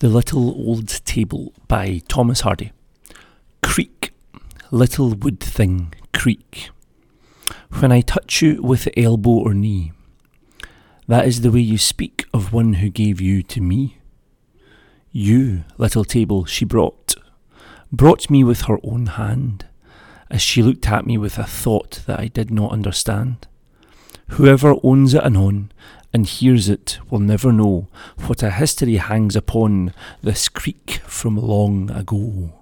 The Little Old Table by Thomas Hardy. Creak, little wood thing, creak. When I touch you with elbow or knee, that is the way you speak of one who gave you to me. You, little table, she brought, brought me with her own hand, as she looked at me with a thought that I did not understand. Whoever owns it anon and hears it will never know what a history hangs upon this creak from long ago.